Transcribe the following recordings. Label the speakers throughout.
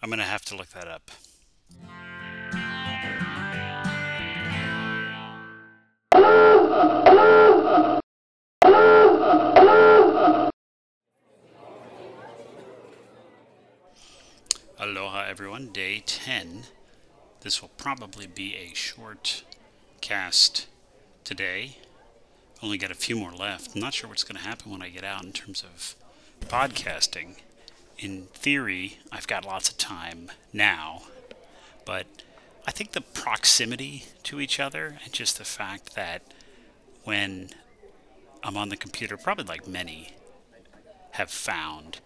Speaker 1: I'm going to have to look that up. Aloha, everyone. Day 10. This will probably be a short cast today. Only got a few more left. I'm not sure what's going to happen when I get out in terms of podcasting. In theory, I've got lots of time now, but I think the proximity to each other and just the fact that when I'm on the computer, probably like many have found,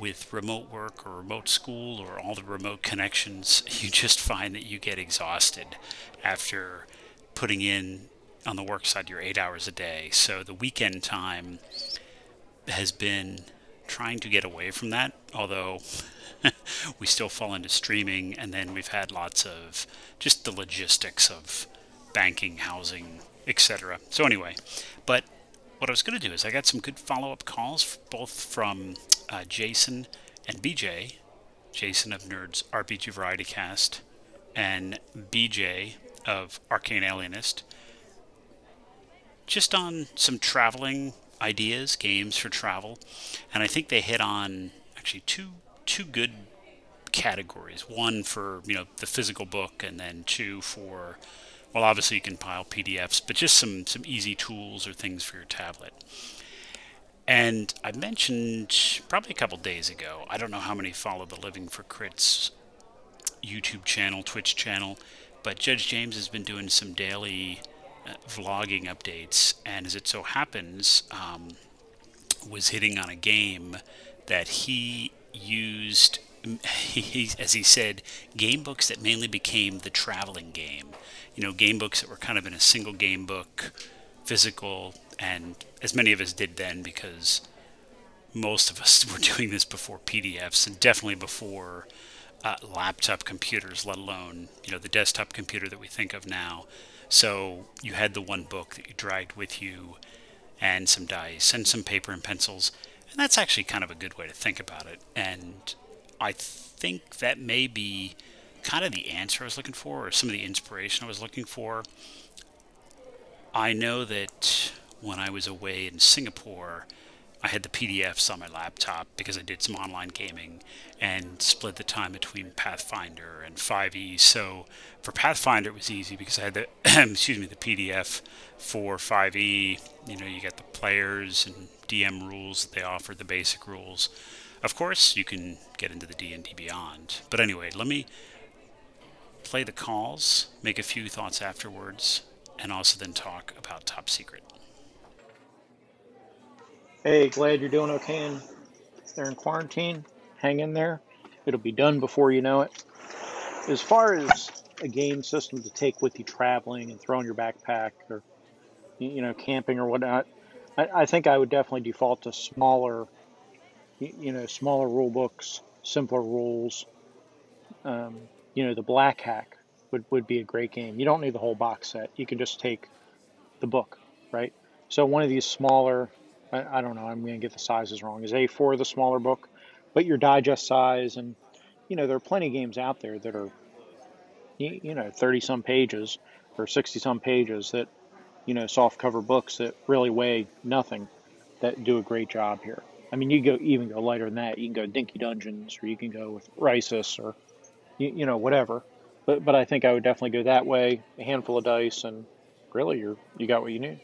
Speaker 1: with remote work or remote school or all the remote connections, you just find that you get exhausted after putting in on the work side your eight hours a day. So the weekend time has been trying to get away from that, although we still fall into streaming, and then we've had lots of just the logistics of banking, housing, etc. So anyway, but what I was going to do is I got some good follow-up calls, both from uh, Jason and BJ. Jason of Nerds RPG Variety Cast, and BJ of Arcane Alienist. Just on some traveling ideas, games for travel, and I think they hit on actually two two good categories. One for you know the physical book, and then two for well, obviously you can pile PDFs, but just some some easy tools or things for your tablet. And I mentioned probably a couple days ago. I don't know how many follow the Living for Crits YouTube channel, Twitch channel, but Judge James has been doing some daily vlogging updates, and as it so happens, um, was hitting on a game that he used he, as he said, game books that mainly became the traveling game. You know, game books that were kind of in a single game book, physical, and as many of us did then because most of us were doing this before PDFs and definitely before uh, laptop computers, let alone, you know, the desktop computer that we think of now. So you had the one book that you dragged with you and some dice and some paper and pencils. And that's actually kind of a good way to think about it. And I think that may be kind of the answer I was looking for, or some of the inspiration I was looking for. I know that when I was away in Singapore, I had the PDFs on my laptop because I did some online gaming and split the time between Pathfinder and 5e. So for Pathfinder, it was easy because I had the excuse me the PDF for 5e. You know, you got the players and DM rules that they offer, the basic rules. Of course, you can get into the D&D Beyond. But anyway, let me play the calls, make a few thoughts afterwards, and also then talk about Top Secret.
Speaker 2: Hey, glad you're doing okay And they're in quarantine. Hang in there. It'll be done before you know it. As far as a game system to take with you traveling and throw in your backpack or you know camping or whatnot, I, I think I would definitely default to smaller you know, smaller rule books, simpler rules. Um, you know, the Black Hack would, would be a great game. You don't need the whole box set. You can just take the book, right? So one of these smaller, I, I don't know, I'm going to get the sizes wrong, is A4 the smaller book, but your digest size, and, you know, there are plenty of games out there that are, you, you know, 30 some pages or 60 some pages that, you know, soft cover books that really weigh nothing that do a great job here. I mean, you go even go lighter than that. You can go Dinky Dungeons, or you can go with Risus, or you, you know whatever. But but I think I would definitely go that way. A handful of dice, and really, you're you got what you need.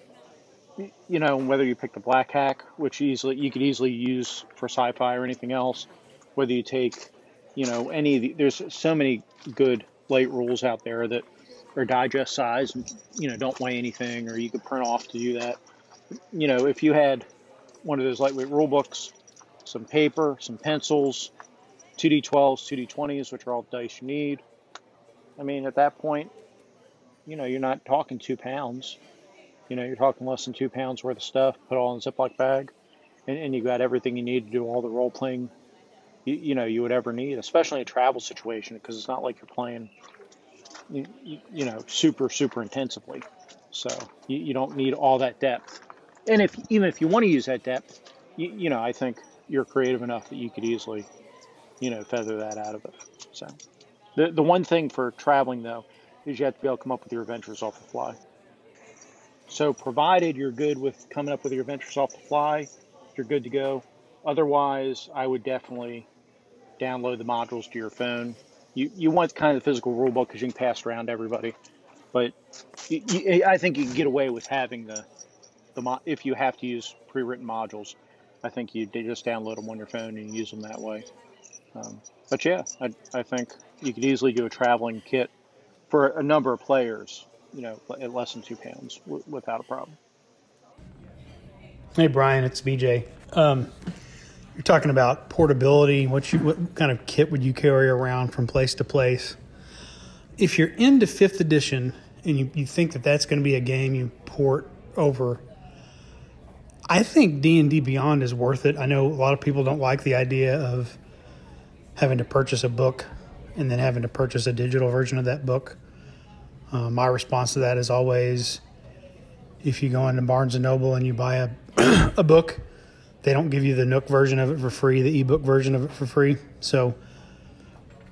Speaker 2: You know, whether you pick the Black Hack, which easily you could easily use for sci-fi or anything else, whether you take, you know, any the, there's so many good light rules out there that are digest size and you know don't weigh anything, or you could print off to do that. You know, if you had one of those lightweight rule books, some paper, some pencils, 2d12s, 2d20s, which are all dice you need. I mean, at that point, you know, you're not talking two pounds. You know, you're talking less than two pounds worth of stuff, put all in a Ziploc bag, and, and you got everything you need to do all the role playing you, you know you would ever need, especially a travel situation, because it's not like you're playing, you, you, know, super super intensively. So you, you don't need all that depth and if even if you want to use that depth, you, you know, I think you're creative enough that you could easily, you know, feather that out of it. So, the the one thing for traveling though is you have to be able to come up with your adventures off the fly. So, provided you're good with coming up with your adventures off the fly, you're good to go. Otherwise, I would definitely download the modules to your phone. You you want kind of the physical rule book because you can pass around to everybody, but you, you, I think you can get away with having the the if you have to use pre-written modules. I think you just download them on your phone and use them that way. Um, but yeah, I, I think you could easily do a traveling kit for a number of players, you know, at less than two pounds w- without a problem.
Speaker 3: Hey Brian, it's BJ. Um, you're talking about portability. What you what kind of kit would you carry around from place to place? If you're into fifth edition and you, you think that that's going to be a game you port over, I think D and D Beyond is worth it. I know a lot of people don't like the idea of having to purchase a book and then having to purchase a digital version of that book. Uh, my response to that is always if you go into Barnes and Noble and you buy a, a book, they don't give you the Nook version of it for free, the ebook version of it for free. So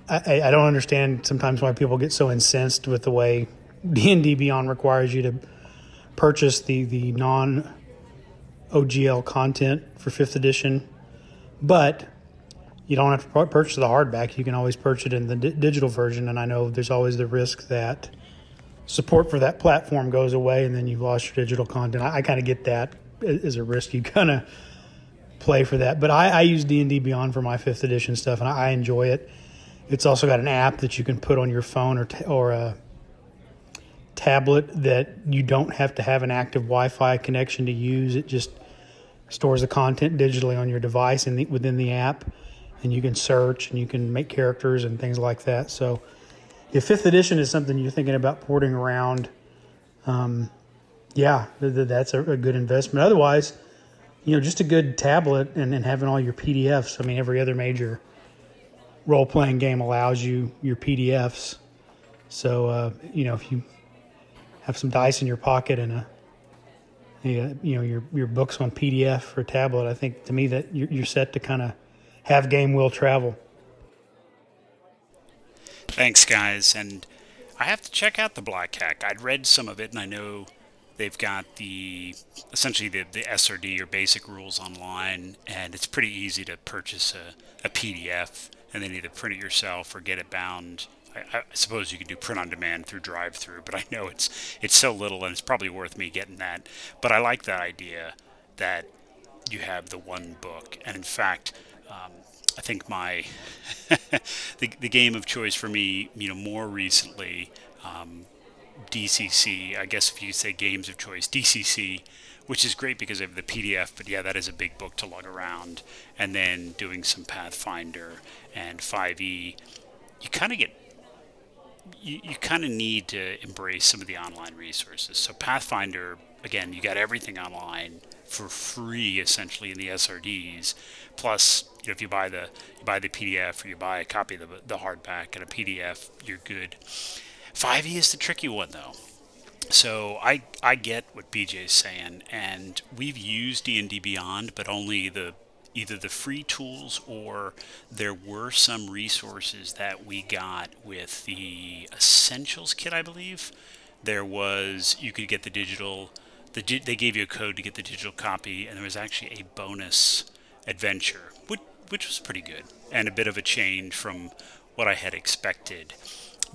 Speaker 3: I, I don't understand sometimes why people get so incensed with the way D&D Beyond requires you to purchase the, the non OGL content for fifth edition, but you don't have to purchase the hardback. You can always purchase it in the digital version. And I know there's always the risk that support for that platform goes away and then you've lost your digital content. I, I kind of get that as a risk you kind of play for that. But I, I use D and D Beyond for my fifth edition stuff, and I, I, enjoy it. It's also got an app that you can put on your phone or or a tablet that you don't have to have an active Wi-Fi connection to use. It just stores the content digitally on your device and within the app, and you can search and you can make characters and things like that. So, if fifth edition is something you're thinking about porting around, um, yeah, th- th- that's a, a good investment. Otherwise you know, just a good tablet and, and having all your PDFs. I mean, every other major role playing game allows you your PDFs. So, uh, you know, if you have some dice in your pocket and a, a you know, your, your books on PDF for tablet, I think to me that you're, you're set to kind of have game will travel.
Speaker 1: Thanks, guys. And I have to check out the Black Hack. I'd read some of it and I know They've got the essentially the, the SRD or basic rules online, and it's pretty easy to purchase a, a PDF and then either print it yourself or get it bound. I, I suppose you can do print on demand through DriveThru, but I know it's it's so little, and it's probably worth me getting that. But I like that idea that you have the one book, and in fact. Um, I think my the, the game of choice for me, you know, more recently um, DCC. I guess if you say games of choice, DCC, which is great because of the PDF. But yeah, that is a big book to lug around. And then doing some Pathfinder and 5e, you kind of get you, you kind of need to embrace some of the online resources. So Pathfinder, again, you got everything online for free essentially in the SRDs. Plus, you know, if you buy the you buy the PDF or you buy a copy of the, the hardback and a PDF, you're good. 5e is the tricky one though. So I I get what BJ is saying, and we've used D and D Beyond, but only the either the free tools or there were some resources that we got with the Essentials kit, I believe. There was you could get the digital. The, they gave you a code to get the digital copy, and there was actually a bonus adventure, which, which was pretty good and a bit of a change from what I had expected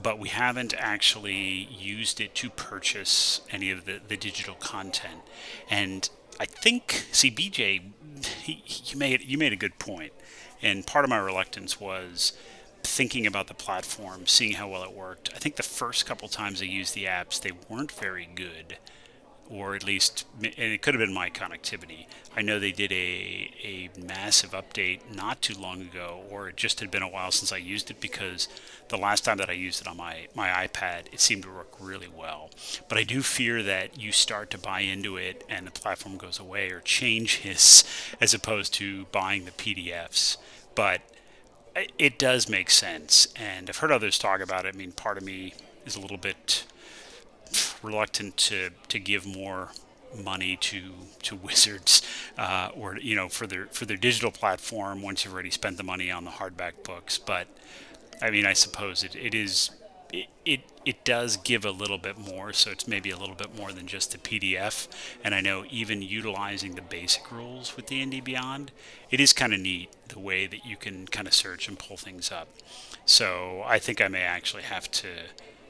Speaker 1: but we haven't actually used it to purchase any of the, the digital content. And I think, see, BJ, he, he made you made a good point, and part of my reluctance was thinking about the platform, seeing how well it worked. I think the first couple times I used the apps, they weren't very good or at least, and it could have been my connectivity. I know they did a, a massive update not too long ago, or it just had been a while since I used it because the last time that I used it on my, my iPad, it seemed to work really well. But I do fear that you start to buy into it and the platform goes away or changes as opposed to buying the PDFs. But uh, it does make sense, and I've heard others talk about it. I mean, part of me is a little bit reluctant to to give more money to to Wizards uh, or you know for their for their digital platform once you've already spent the money on the hardback books. But I mean, I suppose it, it is it, it it does give a little bit more, so it's maybe a little bit more than just a PDF. And I know even utilizing the basic rules with the D Beyond, it is kind of neat the way that you can kind of search and pull things up. So I think I may actually have to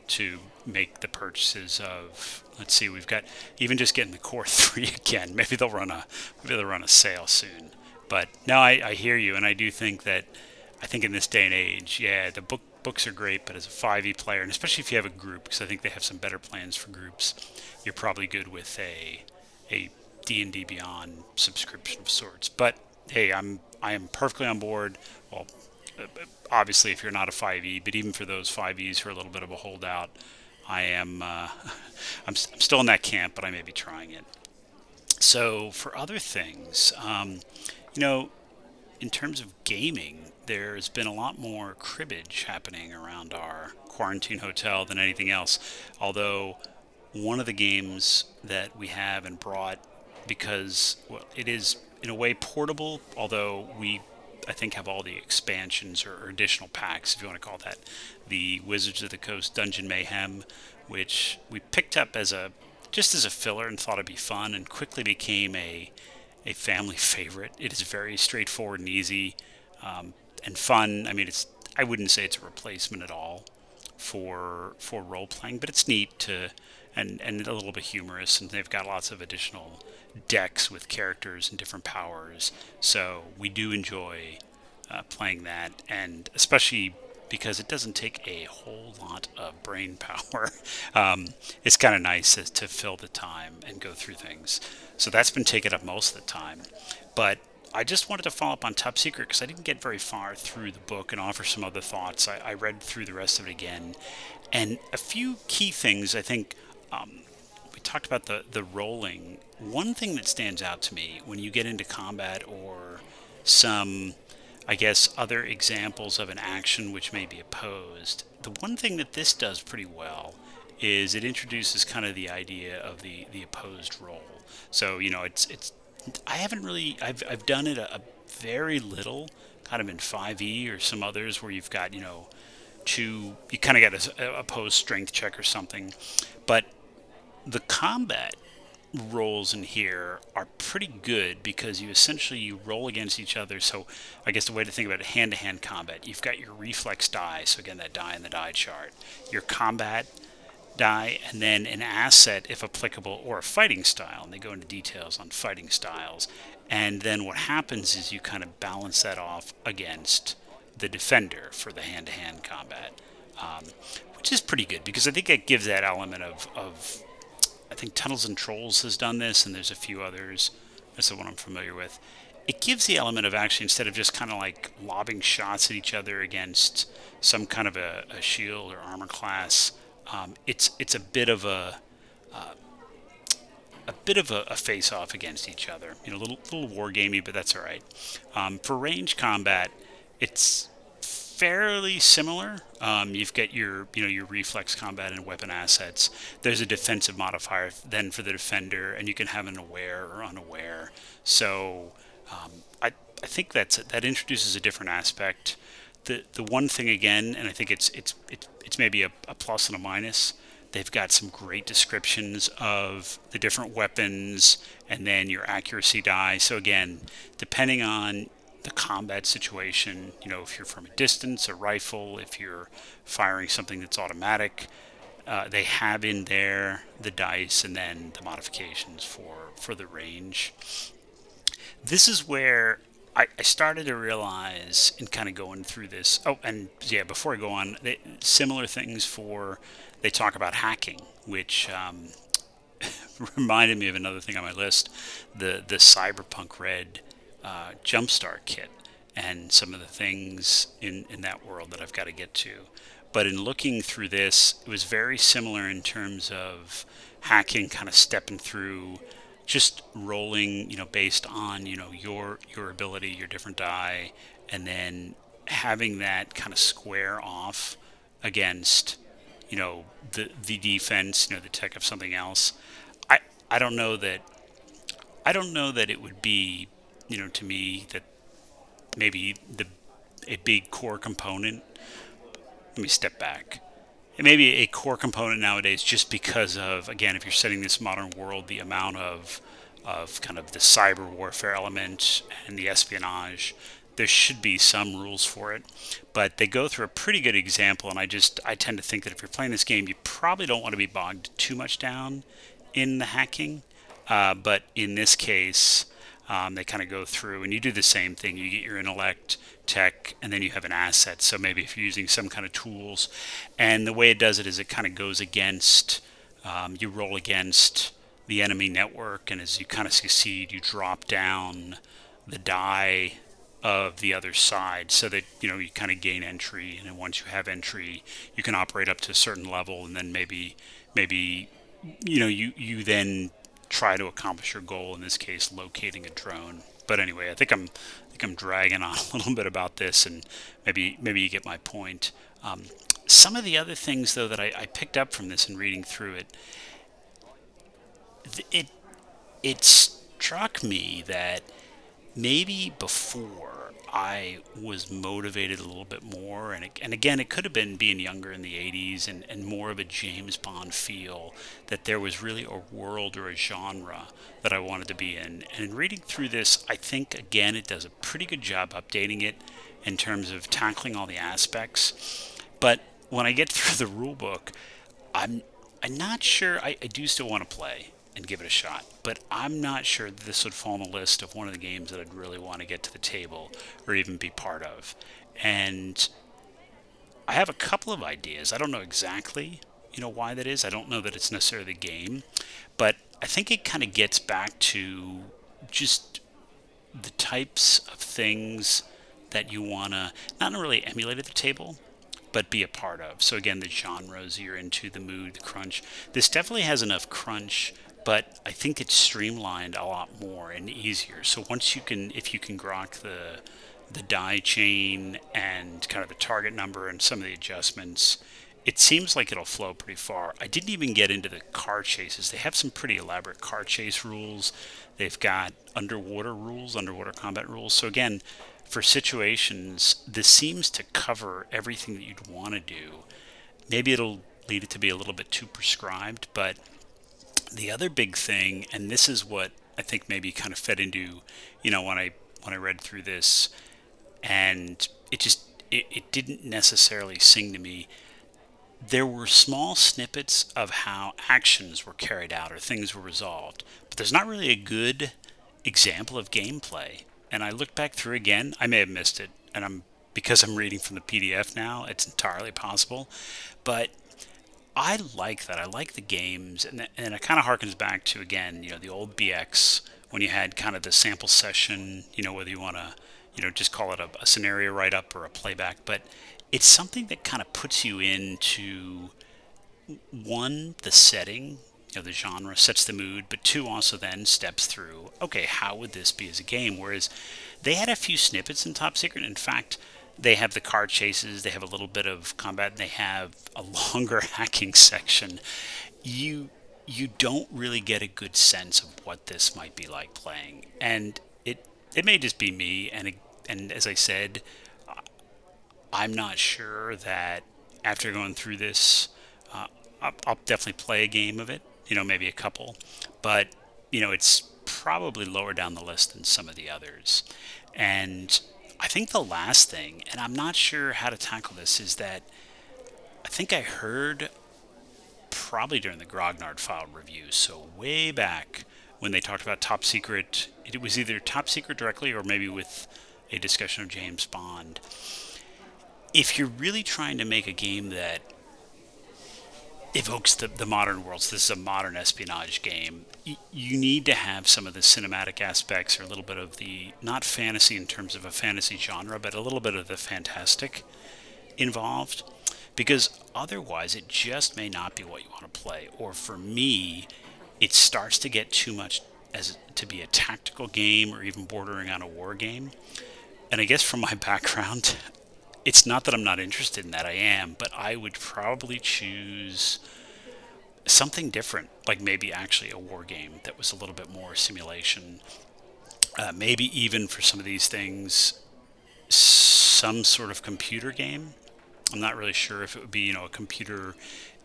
Speaker 1: to make the purchases of let's see we've got even just getting the core 3 again maybe they'll run a maybe they'll run a sale soon. But no I, I hear you and i do think that i think in this day and age yeah the book books are great but as a 5e player and especially if you have a group because i think they have some better plans for groups you're probably good with a a d&d beyond subscription of sorts. But hey i'm i am perfectly on board. Well obviously if you're not a 5e but even for those 5es who are a little bit of a holdout I am uh, I'm, I'm, still in that camp, but I may be trying it. So for other things, um, you know, in terms of gaming, there's been a lot more cribbage happening around our quarantine hotel than anything else. Although one of the games that we have and brought because well, it is in a way portable, although we I think have all the expansions or, additional packs, if you want to call that, the Wizards of the Coast Dungeon Mayhem, which we picked up as a just as a filler and thought it'd be fun, and quickly became a a family favorite. It is very straightforward and easy um, and fun. I mean, it's I wouldn't say it's a replacement at all for for role playing, but it's neat to and and a little bit humorous, and they've got lots of additional decks with characters and different powers. So we do enjoy uh, playing that, and especially because it doesn't take a whole lot of brain power. Um, it's kind of nice to, fill the time and go through things. So that's been taken up most of the time. But I just wanted to follow up on Top Secret because I didn't get very far through the book and offer some other thoughts. I, I read through the rest of it again. And a few key things I think um, we talked about the, the rolling. One thing that stands out to me when you get into combat or some I guess, other examples of an action which may be opposed. The one thing that this does pretty well is it introduces kind of the idea of the, the opposed roll. So, you know, it's, it's, I haven't really, I've, I've done it a, a very little, kind of in 5e or some others where you've got, you know, two, you kind of got a, a opposed strength check or something. But the combat rolls in here are pretty good because you essentially you roll against each other. So I guess the way to think about it, hand-to-hand combat, you've got your reflex die. So again, that die in the die chart, your combat die, and then an asset, if applicable, or a fighting style. And they go into details on fighting styles. And then what happens is you kind of balance that off against the defender for the hand-to-hand combat, um, which is pretty good because I think it gives that element of, of think Tunnels and Trolls has done this, and there's a few others. That's the one I'm familiar with. It gives the element of actually, instead of just kind of like lobbing shots at each other against some kind of a, a shield or armor class, um, it's it's a bit of a uh, a bit of a, a face-off against each other. You know, a little little war gamey, but that's all right. Um, for range combat, it's fairly similar. Um, you've got your you know your reflex combat and weapon assets. There's a defensive modifier then for the defender, and you can have an aware or unaware. So um, I I think that's that introduces a different aspect. The the one thing again, and I think it's it's it's, it's maybe a, a plus and a minus. They've got some great descriptions of the different weapons and then your accuracy die. So again, depending on the combat situation. You know, if you're from a distance, a rifle, if you're firing something that's automatic, uh, they have in there the dice and then the modifications for for the range. This is where I, I started to realize in kind of going through this. Oh, and yeah, before I go on, they, similar things for they talk about hacking, which um, reminded me of another thing on my list, the the Cyberpunk Red uh, Jumpstart kit and some of the things in, in that world that I've got to get to. But in looking through this, it was very similar in terms of hacking, kind of stepping through, just rolling, you know, based on you know your your ability, your different die, and then having that kind of square off against, you know, the the defense, you know, the tech of something else. I I don't know that I don't know that it would be, you know, to me that maybe the a big core component. Let me step back. It may be a core component nowadays just because of again, if you're setting this modern world, the amount of of kind of the cyber warfare element and the espionage there should be some rules for it but they go through a pretty good example and i just i tend to think that if you're playing this game you probably don't want to be bogged too much down in the hacking uh, but in this case um, they kind of go through and you do the same thing. You get your intellect tech and then you have an asset. So maybe if you're using some kind of tools and the way it does it is it kind of goes against um, you roll against the enemy network, and as you kind of succeed, you drop down the die of the other side so that you know you kind of gain entry. And then once you have entry you can operate up to a certain level and then maybe maybe you know you you then try to accomplish your goal in this case locating a drone. But anyway i think i'm I think i'm dragging on a little bit about this and maybe maybe you get my point. Um, some of the other things though that I, I picked up from this and reading through it it it struck me that maybe before I was motivated a little bit more, and and again, it could have been being younger in the '80s and, and more of a James Bond feel that there was really a world or a genre that I wanted to be in. And in reading through this, I think again it does a pretty good job updating it in terms of tackling all the aspects. But when I get through the rule book, I'm I'm not sure. I, I do still want to play and give it a shot. But I'm not sure this would fall on the list of one of the games that I'd really want to get to the table or even be part of. And I have a couple of ideas. I don't know exactly, you know, why that is. I don't know that it's necessarily the game, but I think it kind of gets back to just the types of things that you want to not really emulate at the table, but be a part of. So again, the genres you're into, the mood, the crunch. This definitely has enough crunch but I think it's streamlined a lot more and easier. So once you can, if you can grok the the die chain and kind of the target number and some of the adjustments, it seems like it'll flow pretty far. I didn't even get into the car chases. They have some pretty elaborate car chase rules. They've got underwater rules, underwater combat rules. So again, for situations, this seems to cover everything that you'd want to do. Maybe it'll lead it to be a little bit too prescribed, but the other big thing, and this is what I think maybe kind of fed into, you know, when I when I read through this, and it just it, it didn't necessarily sing to me. There were small snippets of how actions were carried out or things were resolved, but there's not really a good example of gameplay. And I looked back through again. I may have missed it, and I'm because I'm reading from the PDF now. It's entirely possible, but I like that. I like the games, and and it kind of harkens back to again, you know, the old BX when you had kind of the sample session. You know, whether you want to, you know, just call it a, a scenario write up or a playback, but it's something that kind of puts you into one the setting, you know, the genre sets the mood, but two also then steps through. Okay, how would this be as a game? Whereas they had a few snippets in Top Secret. In fact they have the car chases, they have a little bit of combat, they have a longer hacking section. You you don't really get a good sense of what this might be like playing, and it it may just be me, and and as I said, I'm not sure that after going through this, uh, I'll, I'll definitely play a game of it. You know, maybe a couple, but you know, it's probably lower down the list than some of the others, and I think the last thing, and I'm not sure how to tackle this, is that I think I heard probably during the Grognard file review, so way back when they talked about Top Secret, it was either Top Secret directly or maybe with a discussion of James Bond. If you're really trying to make a game that evokes the, the modern worlds. This is a modern espionage game. Y- you need to have some of the cinematic aspects or a little bit of the, not fantasy in terms of a fantasy genre, but a little bit of the fantastic involved. Because otherwise, it just may not be what you want to play. Or for me, it starts to get too much as to be a tactical game or even bordering on a war game. And I guess from my background, it's not that I'm not interested in that, I am, but I would probably choose something different, like maybe actually a war game that was a little bit more simulation. Uh, maybe even for some of these things, some sort of computer game. I'm not really sure if it would be, you know, a computer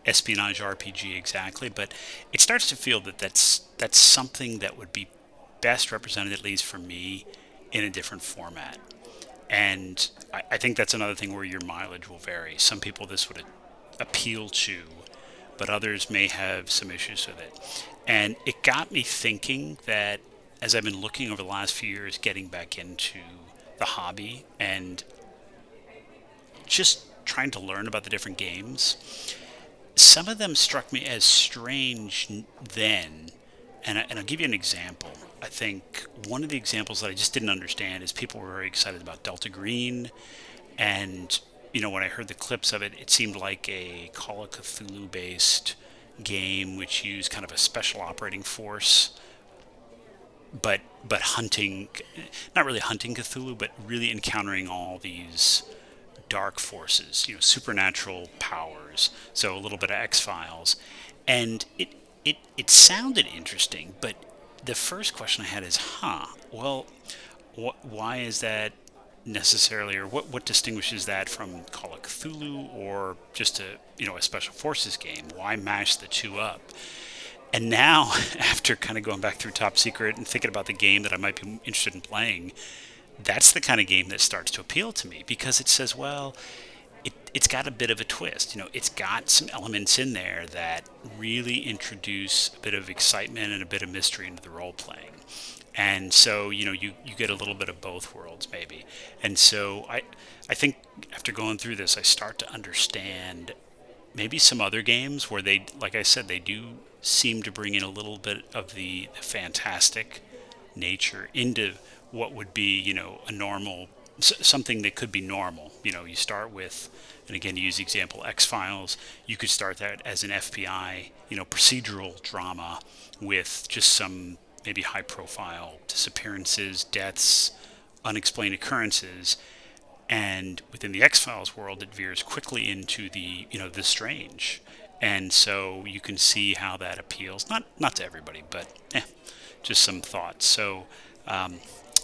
Speaker 1: espionage RPG exactly, but it starts to feel that that's that's something that would be best represented, at least for me, in a different format. And I, I think that's another thing where your mileage will vary. Some people this would appeal to, but others may have some issues with it. And it got me thinking that as I've been looking over the last few years, getting back into the hobby and just trying to learn about the different games, some of them struck me as strange then. And, I, and I'll give you an example. I think one of the examples that I just didn't understand is people were very excited about Delta Green. And, you know, when I heard the clips of it, it seemed like a Call of Cthulhu based game which used kind of a special operating force but but hunting not really hunting Cthulhu but really encountering all these dark forces, you know, supernatural powers. So a little bit of X Files, and it it it sounded interesting. But the first question I had is, huh? Well, wh- why is that necessarily, or what what distinguishes that from Call of Cthulhu or just a you know a special forces game? Why mash the two up? And now, after kind of going back through Top Secret and thinking about the game that I might be interested in playing, that's the kind of game that starts to appeal to me because it says, well, it, it's got a bit of a twist. You know, it's got some elements in there that really introduce a bit of excitement and a bit of mystery into the role playing. And so, you know, you, you get a little bit of both worlds maybe. And so I I think after going through this I start to understand maybe some other games where they like I said, they do seem to bring in a little bit of the, fantastic nature into what would be, you know, a normal something that could be normal. You know, you start with, and again, to use the example X Files, you could start that as an FBI, you know, procedural drama with just some maybe high profile disappearances, deaths, unexplained occurrences. And within the X Files world, it veers quickly into the, you know, the strange. And so you can see how that appeals, not not to everybody, but eh, just some thoughts. So um,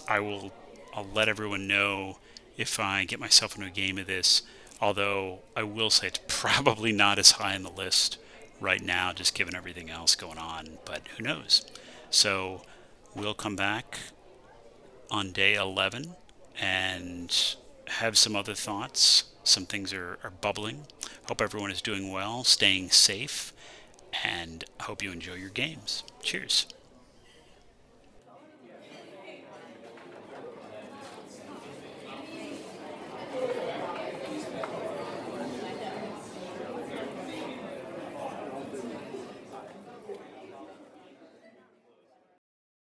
Speaker 1: I will I'll let everyone know if I get myself into a game of this. Although I will say it's probably not as high on the list right now, just given everything else going on. But who knows? So we'll come back on day 11 and have some other thoughts. Some things are, are bubbling. Hope everyone is doing well, staying safe, and hope you enjoy your games. Cheers.